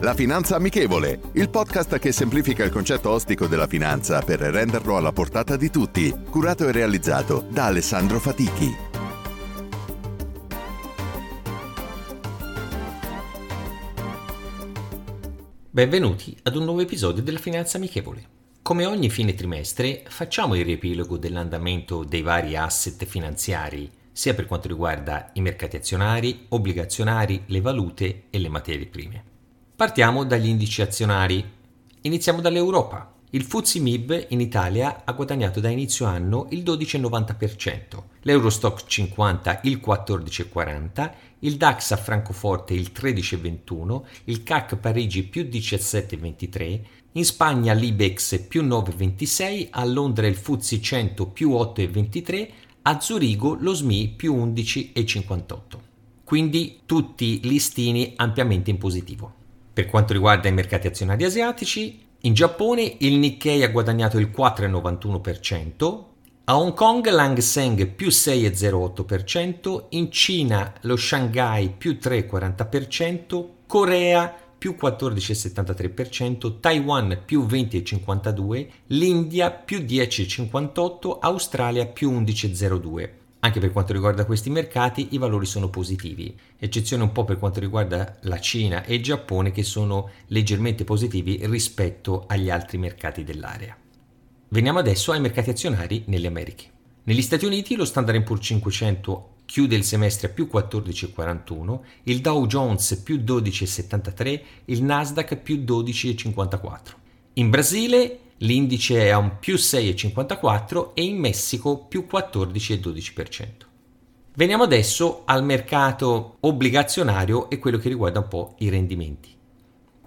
La Finanza Amichevole, il podcast che semplifica il concetto ostico della finanza per renderlo alla portata di tutti, curato e realizzato da Alessandro Fatichi. Benvenuti ad un nuovo episodio della Finanza Amichevole. Come ogni fine trimestre facciamo il riepilogo dell'andamento dei vari asset finanziari, sia per quanto riguarda i mercati azionari, obbligazionari, le valute e le materie prime. Partiamo dagli indici azionari. Iniziamo dall'Europa. Il FTSE MIB in Italia ha guadagnato da inizio anno il 12,90%, l'Eurostock 50 il 14,40%, il DAX a Francoforte il 13,21%, il CAC Parigi più 17,23%, in Spagna l'Ibex più 9,26%, a Londra il FTSE 100 più 8,23%, a Zurigo lo SMI più 11,58%. Quindi tutti listini ampiamente in positivo. Per quanto riguarda i mercati azionari asiatici, in Giappone il Nikkei ha guadagnato il 4,91%, a Hong Kong l'Hang Seng più 6,08%, in Cina lo Shanghai più 3,40%, Corea più 14,73%, Taiwan più 20,52%, l'India più 10,58%, Australia più 11,02%. Anche per quanto riguarda questi mercati i valori sono positivi, eccezione un po' per quanto riguarda la Cina e il Giappone che sono leggermente positivi rispetto agli altri mercati dell'area. Veniamo adesso ai mercati azionari nelle Americhe. Negli Stati Uniti lo Standard Poor's 500 chiude il semestre a più 14,41, il Dow Jones più 12,73, il Nasdaq più 12,54. In Brasile l'indice è a un più 6,54 e in Messico più 14,12%. Veniamo adesso al mercato obbligazionario e quello che riguarda un po' i rendimenti.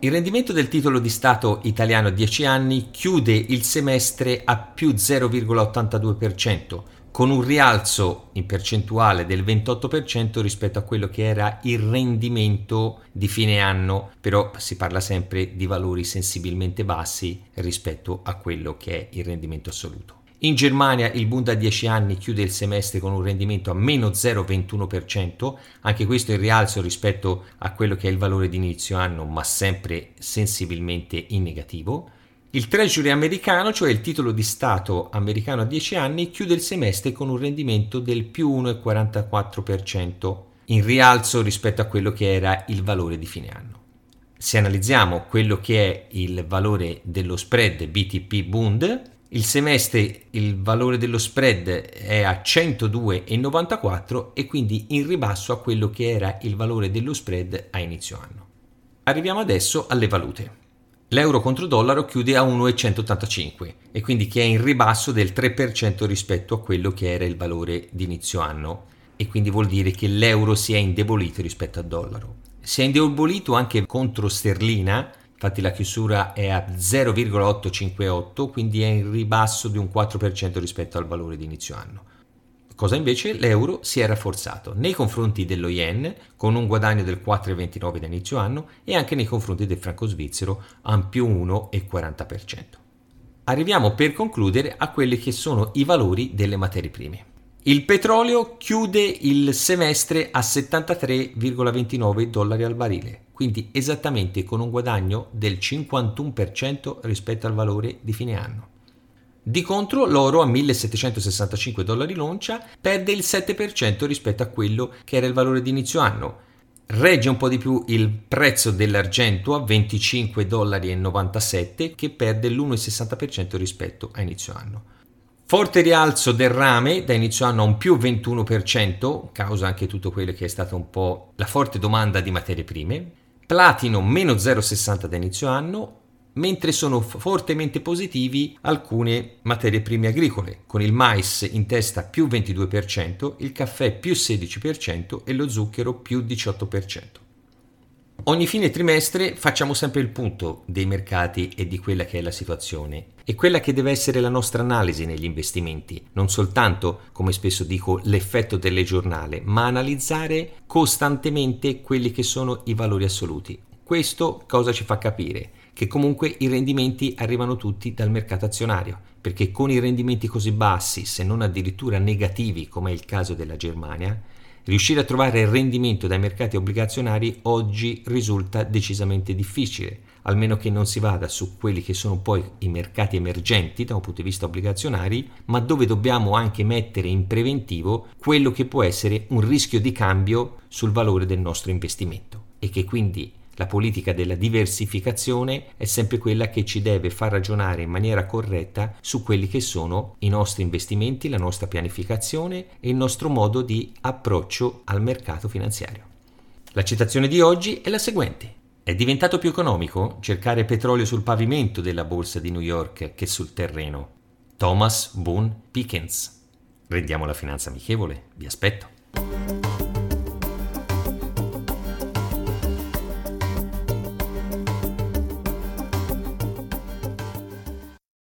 Il rendimento del titolo di Stato italiano a 10 anni chiude il semestre a più 0,82%, con un rialzo in percentuale del 28% rispetto a quello che era il rendimento di fine anno, però si parla sempre di valori sensibilmente bassi rispetto a quello che è il rendimento assoluto. In Germania il Bund a 10 anni chiude il semestre con un rendimento a meno 0,21%, anche questo in rialzo rispetto a quello che è il valore di inizio anno, ma sempre sensibilmente in negativo. Il Treasury americano, cioè il titolo di Stato americano a 10 anni, chiude il semestre con un rendimento del più 1,44%, in rialzo rispetto a quello che era il valore di fine anno. Se analizziamo quello che è il valore dello spread BTP Bund, il semestre il valore dello spread è a 102,94 e quindi in ribasso a quello che era il valore dello spread a inizio anno. Arriviamo adesso alle valute l'euro contro dollaro chiude a 1,185 e quindi che è in ribasso del 3% rispetto a quello che era il valore di inizio anno e quindi vuol dire che l'euro si è indebolito rispetto al dollaro. Si è indebolito anche contro sterlina, infatti la chiusura è a 0,858, quindi è in ribasso di un 4% rispetto al valore di inizio anno cosa invece l'euro si è rafforzato nei confronti dello yen con un guadagno del 4,29 da inizio anno e anche nei confronti del franco svizzero a più 1,40%. Arriviamo per concludere a quelli che sono i valori delle materie prime. Il petrolio chiude il semestre a 73,29 dollari al barile, quindi esattamente con un guadagno del 51% rispetto al valore di fine anno. Di contro l'oro a 1765 dollari l'oncia perde il 7% rispetto a quello che era il valore di inizio anno. Regge un po' di più il prezzo dell'argento a 25,97 dollari che perde l'1,60% rispetto a inizio anno. Forte rialzo del rame da inizio anno a un più 21%, causa anche tutto quello che è stata un po' la forte domanda di materie prime. Platino meno 0,60 da inizio anno, mentre sono fortemente positivi alcune materie prime agricole, con il mais in testa più 22%, il caffè più 16% e lo zucchero più 18%. Ogni fine trimestre facciamo sempre il punto dei mercati e di quella che è la situazione e quella che deve essere la nostra analisi negli investimenti, non soltanto, come spesso dico, l'effetto delle giornale, ma analizzare costantemente quelli che sono i valori assoluti. Questo cosa ci fa capire? Che comunque i rendimenti arrivano tutti dal mercato azionario, perché con i rendimenti così bassi, se non addirittura negativi come è il caso della Germania, Riuscire a trovare il rendimento dai mercati obbligazionari oggi risulta decisamente difficile, almeno che non si vada su quelli che sono poi i mercati emergenti da un punto di vista obbligazionari, ma dove dobbiamo anche mettere in preventivo quello che può essere un rischio di cambio sul valore del nostro investimento e che quindi la politica della diversificazione è sempre quella che ci deve far ragionare in maniera corretta su quelli che sono i nostri investimenti, la nostra pianificazione e il nostro modo di approccio al mercato finanziario. La citazione di oggi è la seguente. È diventato più economico cercare petrolio sul pavimento della borsa di New York che sul terreno. Thomas Boone Pickens. Rendiamo la finanza amichevole, vi aspetto.